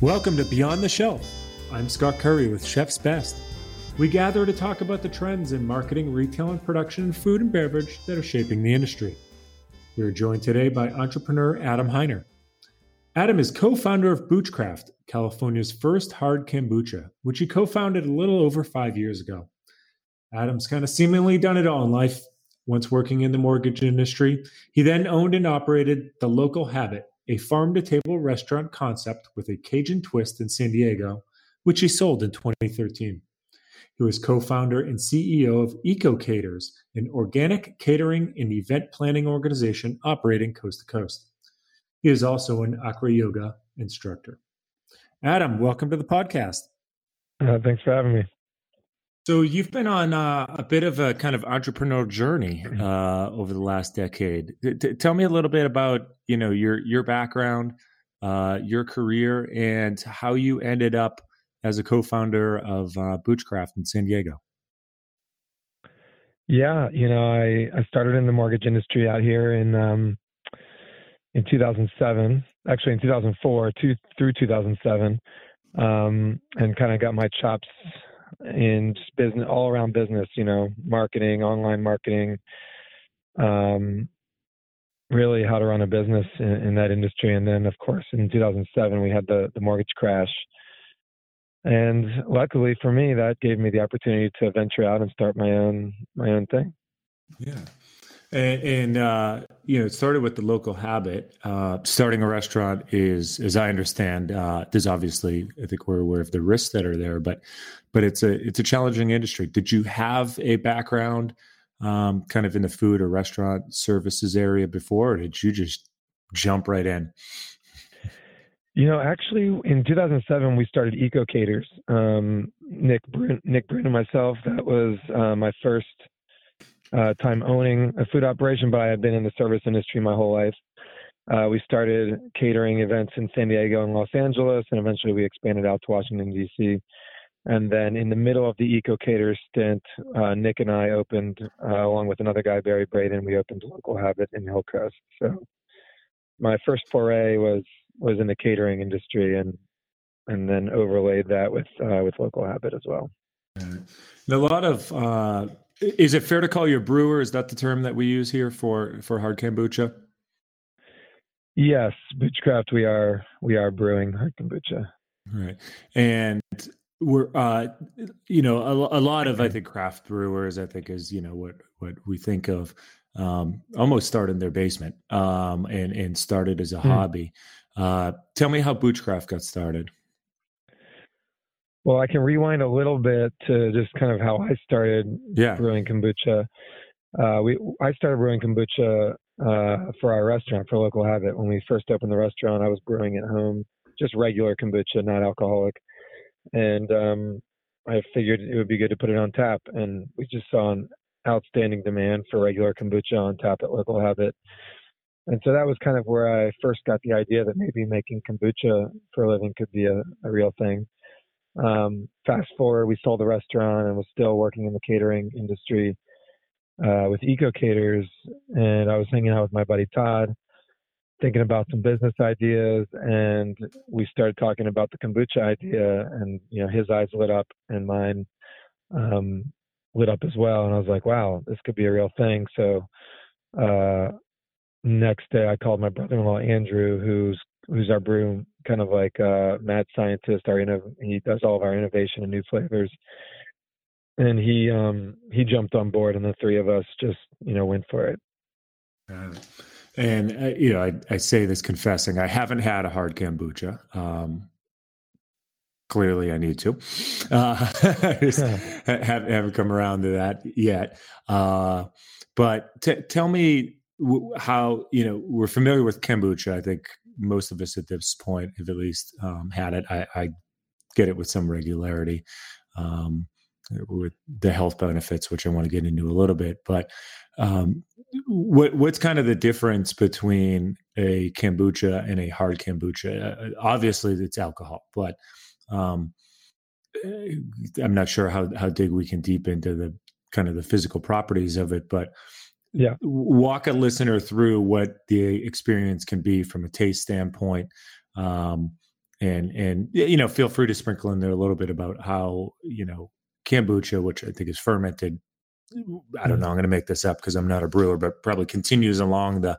Welcome to Beyond the Shelf. I'm Scott Curry with Chef's Best. We gather to talk about the trends in marketing, retail, and production in food and beverage that are shaping the industry. We are joined today by entrepreneur Adam Hiner. Adam is co founder of Boochcraft, California's first hard kombucha, which he co founded a little over five years ago. Adam's kind of seemingly done it all in life. Once working in the mortgage industry, he then owned and operated The Local Habit, a farm to table restaurant concept with a Cajun twist in San Diego, which he sold in 2013. He was co founder and CEO of Eco Caters, an organic catering and event planning organization operating coast to coast. He is also an Acro Yoga instructor. Adam, welcome to the podcast. Uh, thanks for having me. So you've been on uh, a bit of a kind of entrepreneurial journey mm-hmm. uh, over the last decade. T- tell me a little bit about you know your your background, uh, your career, and how you ended up as a co-founder of uh, Boochcraft in San Diego. Yeah, you know, I, I started in the mortgage industry out here in um, in 2007, actually in 2004 two, through 2007, um, and kind of got my chops in business, all around business. You know, marketing, online marketing, um, really how to run a business in, in that industry. And then, of course, in 2007, we had the the mortgage crash and luckily for me that gave me the opportunity to venture out and start my own my own thing yeah and, and uh, you know it started with the local habit uh, starting a restaurant is as i understand uh, there's obviously i think we're aware of the risks that are there but but it's a it's a challenging industry did you have a background um, kind of in the food or restaurant services area before or did you just jump right in you know, actually, in 2007, we started Eco Caters. Um, Nick, Brun- Nick Brun and myself. That was uh, my first uh, time owning a food operation, but I had been in the service industry my whole life. Uh, we started catering events in San Diego and Los Angeles, and eventually we expanded out to Washington D.C. And then in the middle of the Eco Cater stint, uh, Nick and I opened, uh, along with another guy, Barry Braden, we opened local habit in Hillcrest. So my first foray was was in the catering industry and and then overlaid that with uh, with local habit as well. And a lot of uh, is it fair to call you a brewer? Is that the term that we use here for for hard kombucha? Yes, Boochcraft. We are we are brewing hard kombucha. Right, and we're uh, you know a, a lot of I think craft brewers. I think is you know what what we think of um, almost started in their basement um, and and started as a mm. hobby. Uh, tell me how Boochcraft got started. Well, I can rewind a little bit to just kind of how I started yeah. brewing kombucha. Uh, we I started brewing kombucha uh, for our restaurant for local habit. When we first opened the restaurant, I was brewing at home, just regular kombucha, not alcoholic, and um, I figured it would be good to put it on tap. And we just saw an outstanding demand for regular kombucha on tap at local habit. And so that was kind of where I first got the idea that maybe making kombucha for a living could be a, a real thing. Um, fast forward, we sold the restaurant and was still working in the catering industry uh, with Eco Caters, and I was hanging out with my buddy Todd, thinking about some business ideas, and we started talking about the kombucha idea, and you know his eyes lit up and mine um, lit up as well, and I was like, wow, this could be a real thing. So uh, next day I called my brother-in-law Andrew, who's who's our brew kind of like a mad scientist. Our he does all of our innovation and new flavors, and he um, he jumped on board, and the three of us just you know went for it. Uh, and uh, you know, I, I say this confessing, I haven't had a hard kombucha. Um, clearly, I need to. Uh, have, haven't come around to that yet. Uh, but t- tell me how you know we're familiar with kombucha. I think most of us at this point have at least um, had it. I, I, get it with some regularity um, with the health benefits, which I want to get into a little bit. But um, what what's kind of the difference between a kombucha and a hard kombucha? Uh, obviously, it's alcohol, but um, eh, I'm not sure how how dig we can deep into the kind of the physical properties of it, but yeah walk a listener through what the experience can be from a taste standpoint um, and and you know feel free to sprinkle in there a little bit about how you know kombucha, which I think is fermented. I don't know. I'm going to make this up because I'm not a brewer, but probably continues along the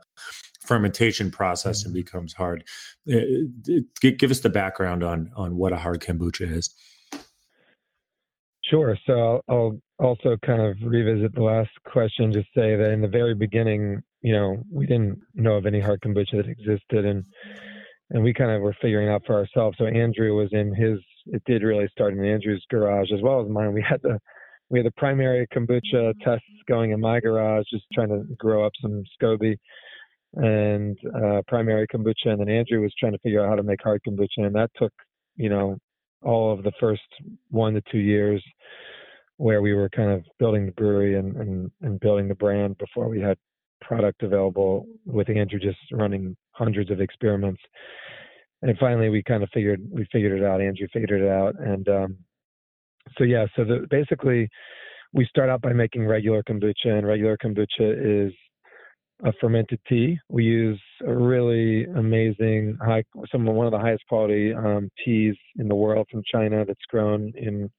fermentation process and mm-hmm. becomes hard. Uh, give us the background on on what a hard kombucha is. Sure. So I'll also kind of revisit the last question. Just say that in the very beginning, you know, we didn't know of any hard kombucha that existed, and and we kind of were figuring out for ourselves. So Andrew was in his. It did really start in Andrew's garage as well as mine. We had the we had the primary kombucha tests going in my garage, just trying to grow up some SCOBY and uh, primary kombucha, and then Andrew was trying to figure out how to make hard kombucha, and that took you know all of the first one to two years where we were kind of building the brewery and, and, and building the brand before we had product available with Andrew just running hundreds of experiments. And finally we kind of figured we figured it out. Andrew figured it out. And um, so yeah, so the, basically we start out by making regular kombucha and regular kombucha is a fermented tea. We use a really amazing high, some one of the highest quality um, teas in the world from China that's grown in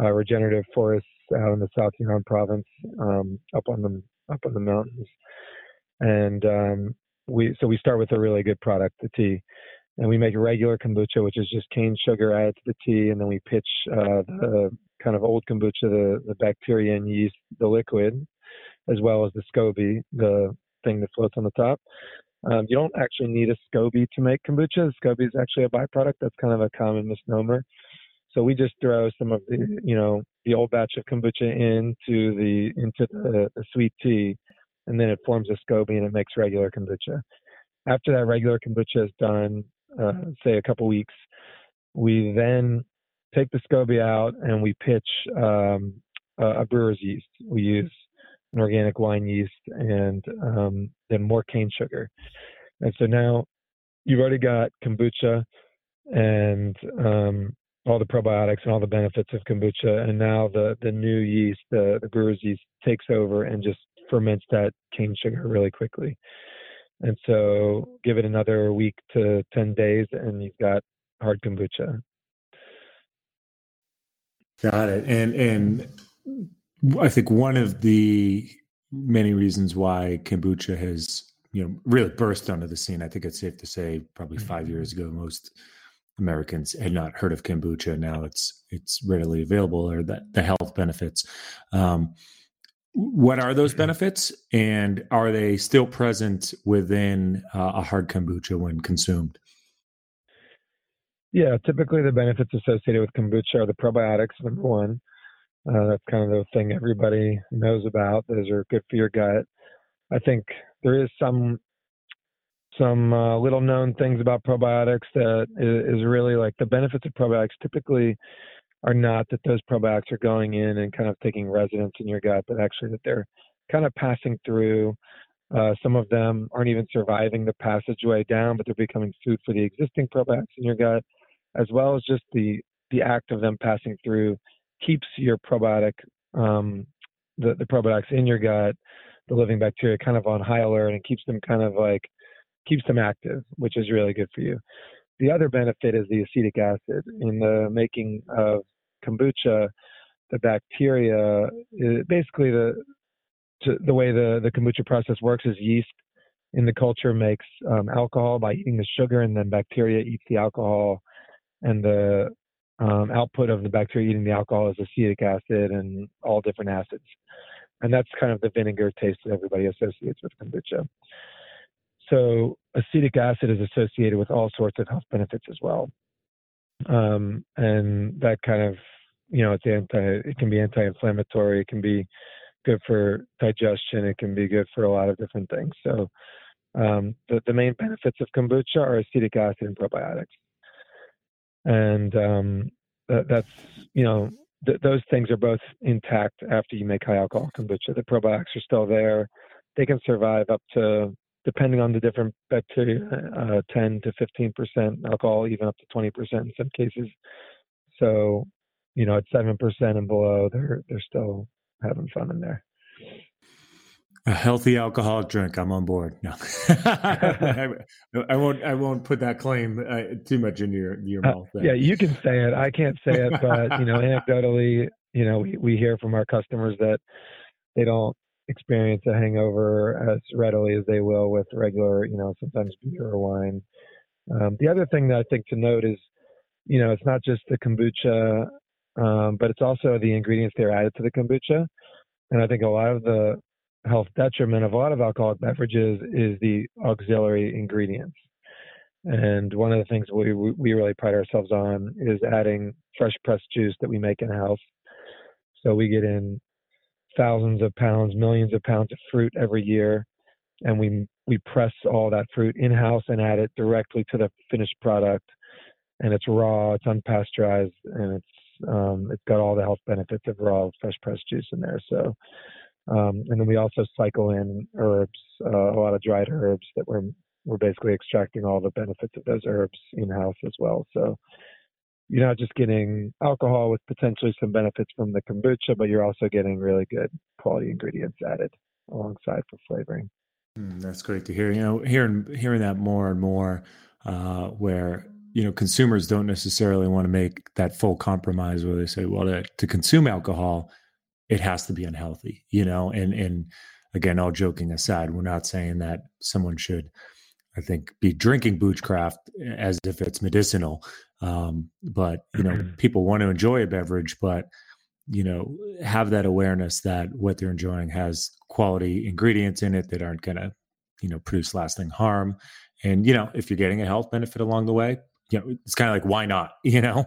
uh, regenerative forests out in the South Yunnan province, um, up on the up on the mountains. And um, we so we start with a really good product, the tea, and we make a regular kombucha, which is just cane sugar added to the tea, and then we pitch uh, the kind of old kombucha, the, the bacteria and yeast, the liquid, as well as the SCOBY, the thing that floats on the top. Um, you don't actually need a SCOBY to make kombucha. The SCOBY is actually a byproduct. That's kind of a common misnomer. So we just throw some of the, you know, the old batch of kombucha into the into the, the sweet tea, and then it forms a SCOBY and it makes regular kombucha. After that regular kombucha is done, uh, say a couple weeks, we then take the SCOBY out and we pitch um, a, a brewer's yeast. We use an organic wine yeast, and um, then more cane sugar. And so now you've already got kombucha and um, all the probiotics and all the benefits of kombucha, and now the the new yeast, the the brewer's yeast, takes over and just ferments that cane sugar really quickly. And so give it another week to ten days, and you've got hard kombucha. Got it. And and I think one of the many reasons why kombucha has you know really burst onto the scene. I think it's safe to say probably five mm-hmm. years ago most Americans had not heard of kombucha. Now it's it's readily available, or that the health benefits. Um, what are those mm-hmm. benefits, and are they still present within uh, a hard kombucha when consumed? Yeah, typically the benefits associated with kombucha are the probiotics. Number one, uh, that's kind of the thing everybody knows about. Those are good for your gut. I think there is some some uh, little known things about probiotics that is, is, really like the benefits of probiotics typically are not that those probiotics are going in and kind of taking residence in your gut, but actually that they're kind of passing through. Uh, some of them aren't even surviving the passageway down, but they're becoming food for the existing probiotics in your gut, as well as just the the act of them passing through keeps your probiotic, um, the, the probiotics in your gut, the living bacteria kind of on high alert and keeps them kind of like, keeps them active, which is really good for you. The other benefit is the acetic acid. In the making of kombucha, the bacteria, basically the the way the, the kombucha process works is yeast in the culture makes um, alcohol by eating the sugar, and then bacteria eats the alcohol, and the um, output of the bacteria eating the alcohol is acetic acid and all different acids. And that's kind of the vinegar taste that everybody associates with kombucha. So acetic acid is associated with all sorts of health benefits as well. Um, and that kind of, you know, it's anti, it can be anti-inflammatory. It can be good for digestion. It can be good for a lot of different things. So um, the, the main benefits of kombucha are acetic acid and probiotics and um, that, that's you know th- those things are both intact after you make high alcohol kombucha. The probiotics are still there; they can survive up to, depending on the different bacteria, uh, 10 to 15 percent alcohol, even up to 20 percent in some cases. So, you know, at seven percent and below, they're they're still having fun in there. A healthy alcoholic drink. I'm on board. No, I, I, won't. I won't put that claim uh, too much into your your uh, mouth. Uh, yeah, you can say it. I can't say it, but you know, anecdotally, you know, we, we hear from our customers that they don't experience a hangover as readily as they will with regular, you know, sometimes beer or wine. Um, the other thing that I think to note is, you know, it's not just the kombucha, um, but it's also the ingredients that are added to the kombucha. And I think a lot of the health detriment of a lot of alcoholic beverages is the auxiliary ingredients. And one of the things we we really pride ourselves on is adding fresh pressed juice that we make in house. So we get in thousands of pounds, millions of pounds of fruit every year, and we we press all that fruit in house and add it directly to the finished product. And it's raw, it's unpasteurized, and it's um, it's got all the health benefits of raw fresh pressed juice in there. So, um, and then we also cycle in herbs, uh, a lot of dried herbs that we're we're basically extracting all the benefits of those herbs in house as well. So you're not just getting alcohol with potentially some benefits from the kombucha, but you're also getting really good quality ingredients added alongside for flavoring. Mm, that's great to hear. You know, hearing hearing that more and more, uh, where you know consumers don't necessarily want to make that full compromise where they say, well, to, to consume alcohol, it has to be unhealthy. You know, and and again, all joking aside, we're not saying that someone should I think, be drinking Boochcraft as if it's medicinal. Um, but you know, people want to enjoy a beverage, but you know, have that awareness that what they're enjoying has quality ingredients in it that aren't going to, you know, produce lasting harm. And you know, if you're getting a health benefit along the way, you know, it's kind of like why not? You know,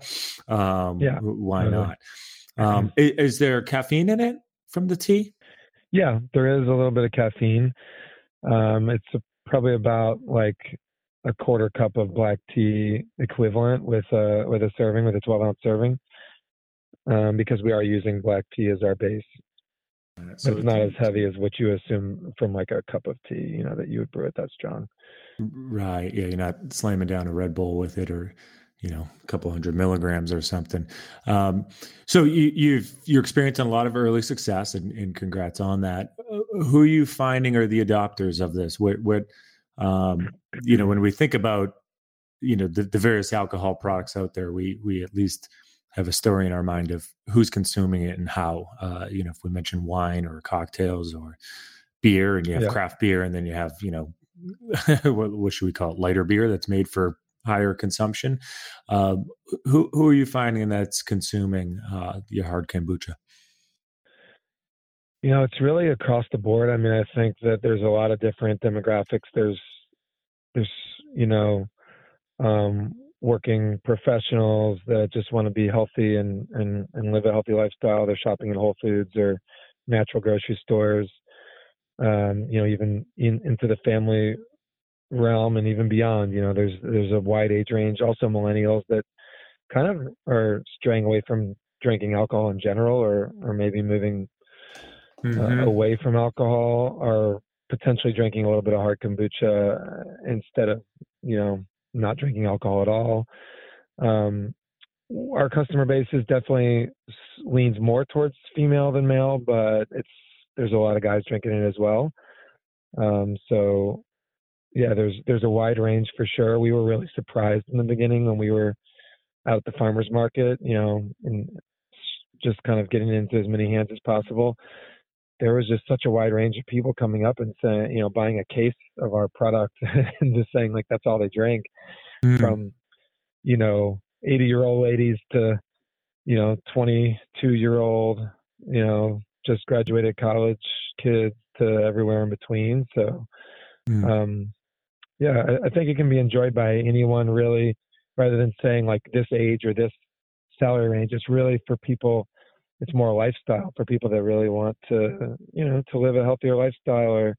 um, yeah, why not? Um, mm-hmm. is, is there caffeine in it from the tea? Yeah, there is a little bit of caffeine. Um, it's a probably about like a quarter cup of black tea equivalent with a with a serving with a 12 ounce serving um, because we are using black tea as our base. So it's not as heavy as what you assume from like a cup of tea you know that you would brew it that strong. Right yeah you're not slamming down a red bull with it or you know a couple hundred milligrams or something. Um, so you, you've you're experiencing a lot of early success and, and, congrats on that. Uh, who are you finding are the adopters of this? What what um, you know when we think about you know the, the various alcohol products out there we we at least have a story in our mind of who's consuming it and how uh, you know if we mention wine or cocktails or beer and you have yeah. craft beer and then you have you know what, what should we call it lighter beer that's made for higher consumption. Uh, who who are you finding that's consuming uh, your hard kombucha? You know, it's really across the board. I mean, I think that there's a lot of different demographics. There's there's you know um, working professionals that just want to be healthy and, and and live a healthy lifestyle. They're shopping in Whole Foods or natural grocery stores. Um, you know, even in, into the family realm and even beyond. You know, there's there's a wide age range. Also, millennials that kind of are straying away from drinking alcohol in general, or or maybe moving mm-hmm. uh, away from alcohol, or potentially drinking a little bit of hard kombucha instead of you know not drinking alcohol at all. Um, our customer base is definitely leans more towards female than male, but it's there's a lot of guys drinking it as well. Um, so yeah, there's there's a wide range for sure. We were really surprised in the beginning when we were out at the farmers market, you know, and just kind of getting into as many hands as possible. There was just such a wide range of people coming up and saying, you know, buying a case of our product and just saying like that's all they drank mm. from you know 80 year old ladies to you know 22 year old, you know, just graduated college kids to everywhere in between. So. Mm. Um, yeah, I, I think it can be enjoyed by anyone really, rather than saying like this age or this salary range. It's really for people. It's more a lifestyle for people that really want to, you know, to live a healthier lifestyle or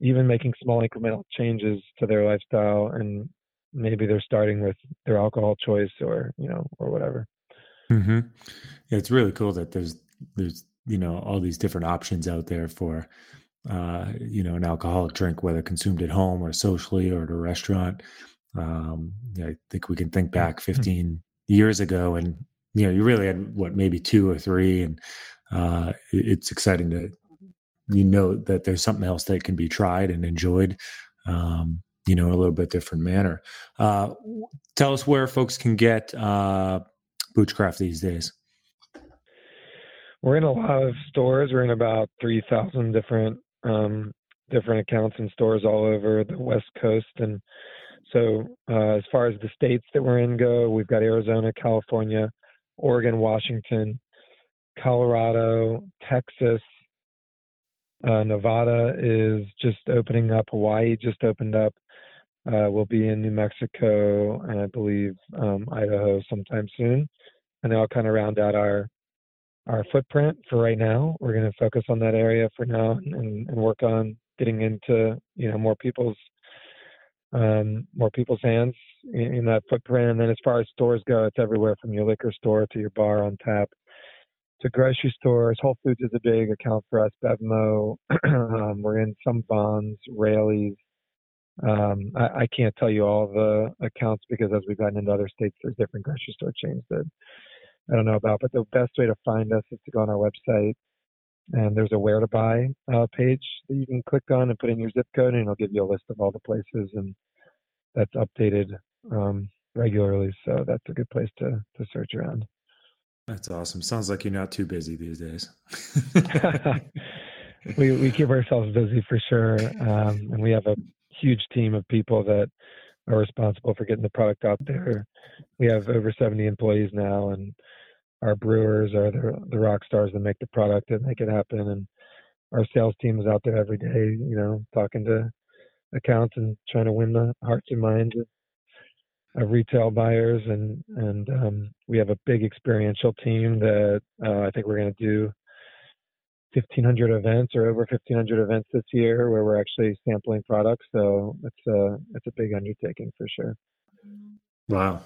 even making small incremental changes to their lifestyle and maybe they're starting with their alcohol choice or you know or whatever mm-hmm. yeah, it's really cool that there's there's you know all these different options out there for uh, you know, an alcoholic drink, whether consumed at home or socially or at a restaurant. Um, I think we can think back hmm. 15 years ago and, you know, you really had what, maybe two or three. And uh, it's exciting to, you know that there's something else that can be tried and enjoyed um, you know a little bit different manner uh, tell us where folks can get uh, boochcraft these days we're in a lot of stores we're in about 3000 different um, different accounts and stores all over the west coast and so uh, as far as the states that we're in go we've got arizona california oregon washington colorado texas uh, Nevada is just opening up. Hawaii just opened up. Uh, we'll be in New Mexico and I believe um, Idaho sometime soon, and they will kind of round out our our footprint for right now. We're going to focus on that area for now and, and work on getting into you know more people's um, more people's hands in, in that footprint. And then as far as stores go, it's everywhere from your liquor store to your bar on tap to grocery stores. Whole Foods is a big account for us. Bevmo, um, we're in some Vons, Raley's. Um, I, I, can't tell you all the accounts because as we've gotten into other states, there's different grocery store chains that I don't know about. But the best way to find us is to go on our website, and there's a where to buy uh, page that you can click on and put in your zip code, and it'll give you a list of all the places, and that's updated um, regularly. So that's a good place to to search around. That's awesome. Sounds like you're not too busy these days. we we keep ourselves busy for sure, um, and we have a huge team of people that are responsible for getting the product out there. We have over 70 employees now, and our brewers are the the rock stars that make the product and make it happen. And our sales team is out there every day, you know, talking to accounts and trying to win the hearts and minds of retail buyers, and and um, we have a big experiential team that uh, I think we're going to do 1,500 events or over 1,500 events this year where we're actually sampling products. So it's a it's a big undertaking for sure. Wow.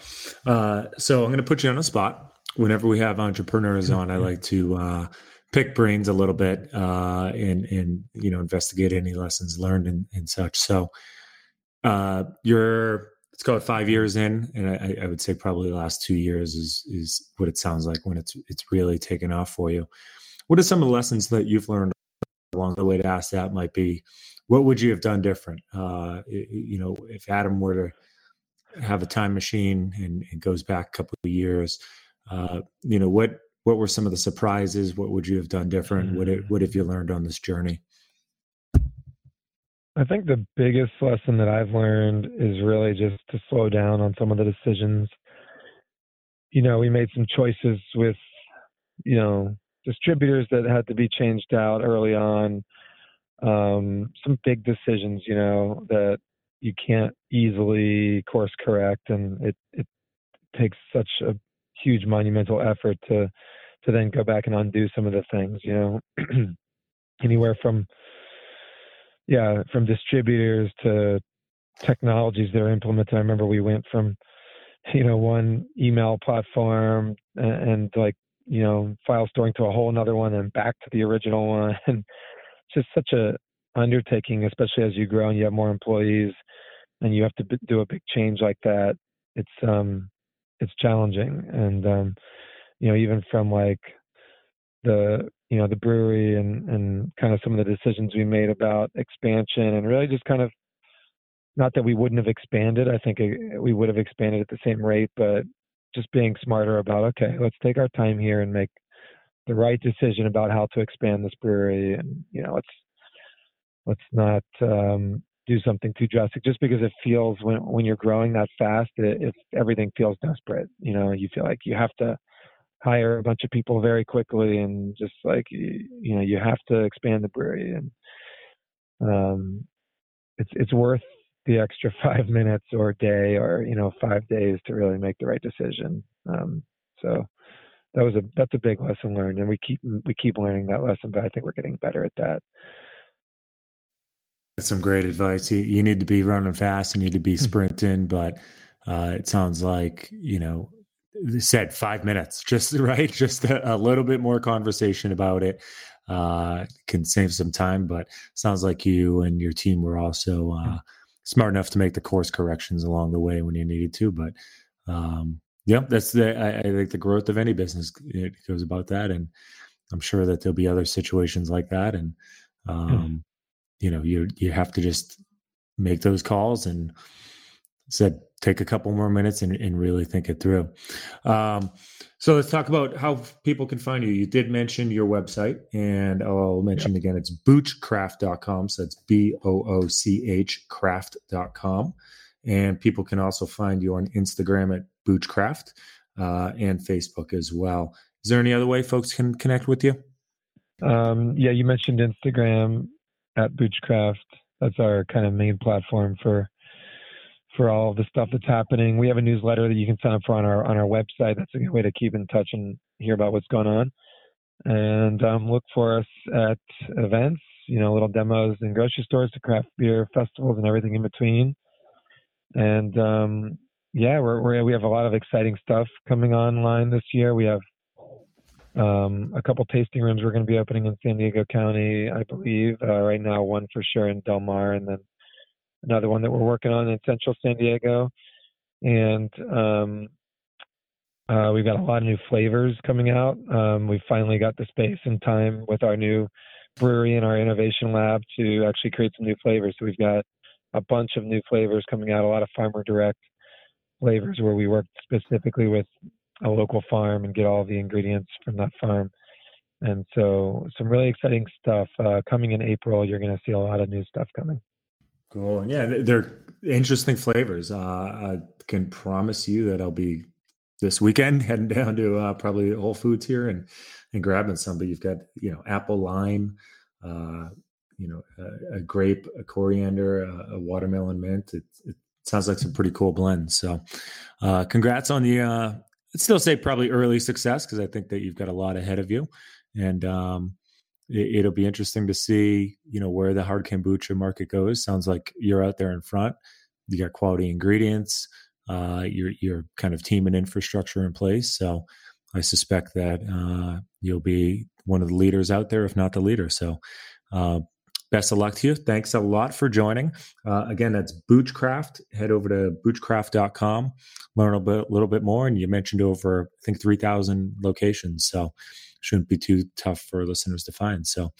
Uh, so I'm going to put you on a spot. Whenever we have entrepreneurs on, I like to uh, pick brains a little bit uh, and and you know investigate any lessons learned and, and such. So uh, you're let's go five years in, and I, I, would say probably the last two years is is what it sounds like when it's it's really taken off for you. What are some of the lessons that you've learned along the way to ask that might be? What would you have done different? Uh, you know, if Adam were to have a time machine and it goes back a couple of years, uh, you know, what what were some of the surprises? What would you have done different? What it, what have you learned on this journey? I think the biggest lesson that I've learned is really just to slow down on some of the decisions. You know, we made some choices with, you know, distributors that had to be changed out early on. Um, some big decisions, you know, that you can't easily course correct, and it it takes such a huge monumental effort to to then go back and undo some of the things, you know, anywhere from yeah, from distributors to technologies they're implementing. I remember we went from, you know, one email platform and, and like, you know, file storing to a whole another one and back to the original one. And just such a undertaking, especially as you grow and you have more employees and you have to b- do a big change like that. It's, um, it's challenging. And, um, you know, even from like the you know the brewery and and kind of some of the decisions we made about expansion and really just kind of not that we wouldn't have expanded i think we would have expanded at the same rate but just being smarter about okay let's take our time here and make the right decision about how to expand this brewery and you know let's let's not um, do something too drastic just because it feels when when you're growing that fast it, it everything feels desperate you know you feel like you have to hire a bunch of people very quickly and just like you know you have to expand the brewery and um it's it's worth the extra five minutes or day or you know five days to really make the right decision um so that was a that's a big lesson learned and we keep we keep learning that lesson but i think we're getting better at that that's some great advice you, you need to be running fast you need to be hmm. sprinting but uh, it sounds like you know said five minutes, just right, just a, a little bit more conversation about it uh, can save some time. But sounds like you and your team were also uh, smart enough to make the course corrections along the way when you needed to. But um, yeah, that's the I, I think the growth of any business it goes about that, and I'm sure that there'll be other situations like that, and um, you know, you you have to just make those calls and said take a couple more minutes and, and really think it through. Um, so let's talk about how people can find you. You did mention your website, and I'll mention yep. again it's boochcraft.com. So it's B O O C H craft.com. And people can also find you on Instagram at boochcraft uh, and Facebook as well. Is there any other way folks can connect with you? Um, yeah, you mentioned Instagram at boochcraft. That's our kind of main platform for for all the stuff that's happening. We have a newsletter that you can sign up for on our on our website. That's a good way to keep in touch and hear about what's going on. And um, look for us at events, you know, little demos in grocery stores, to craft beer festivals, and everything in between. And um, yeah, we're, we're, we have a lot of exciting stuff coming online this year. We have um, a couple tasting rooms we're going to be opening in San Diego County, I believe. Uh, right now, one for sure in Del Mar, and then another one that we're working on in Central San Diego. And um, uh, we've got a lot of new flavors coming out. Um, we finally got the space and time with our new brewery and our innovation lab to actually create some new flavors. So we've got a bunch of new flavors coming out, a lot of farmer direct flavors where we worked specifically with a local farm and get all the ingredients from that farm. And so, some really exciting stuff uh, coming in April. You're going to see a lot of new stuff coming. Cool. Yeah, they're interesting flavors. Uh, I can promise you that I'll be this weekend heading down to uh, probably Whole Foods here and and grabbing some. But you've got you know apple, lime, uh, you know a, a, grape, a coriander, a, a watermelon mint. It, it, sounds like some pretty cool blends. So, uh, congrats on the. I'd still say probably early success because I think that you've got a lot ahead of you, and um, it, will be interesting to see, you know, where the hard kombucha market goes. Sounds like you're out there in front. You got quality ingredients. Uh, your your kind of team and infrastructure in place. So I suspect that uh, you'll be one of the leaders out there, if not the leader. So uh, best of luck to you. Thanks a lot for joining. Uh, again, that's Boochcraft. Head over to boochcraft.com, learn a bit, little bit more. And you mentioned over, I think, 3,000 locations. So shouldn't be too tough for listeners to find. So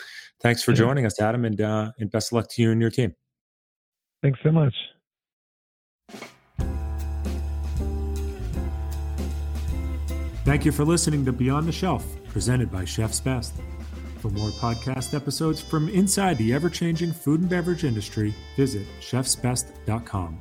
thanks for joining us, Adam, and, uh, and best of luck to you and your team. Thanks so much. Thank you for listening to Beyond the Shelf, presented by Chef's Best. For more podcast episodes from inside the ever changing food and beverage industry, visit chefsbest.com.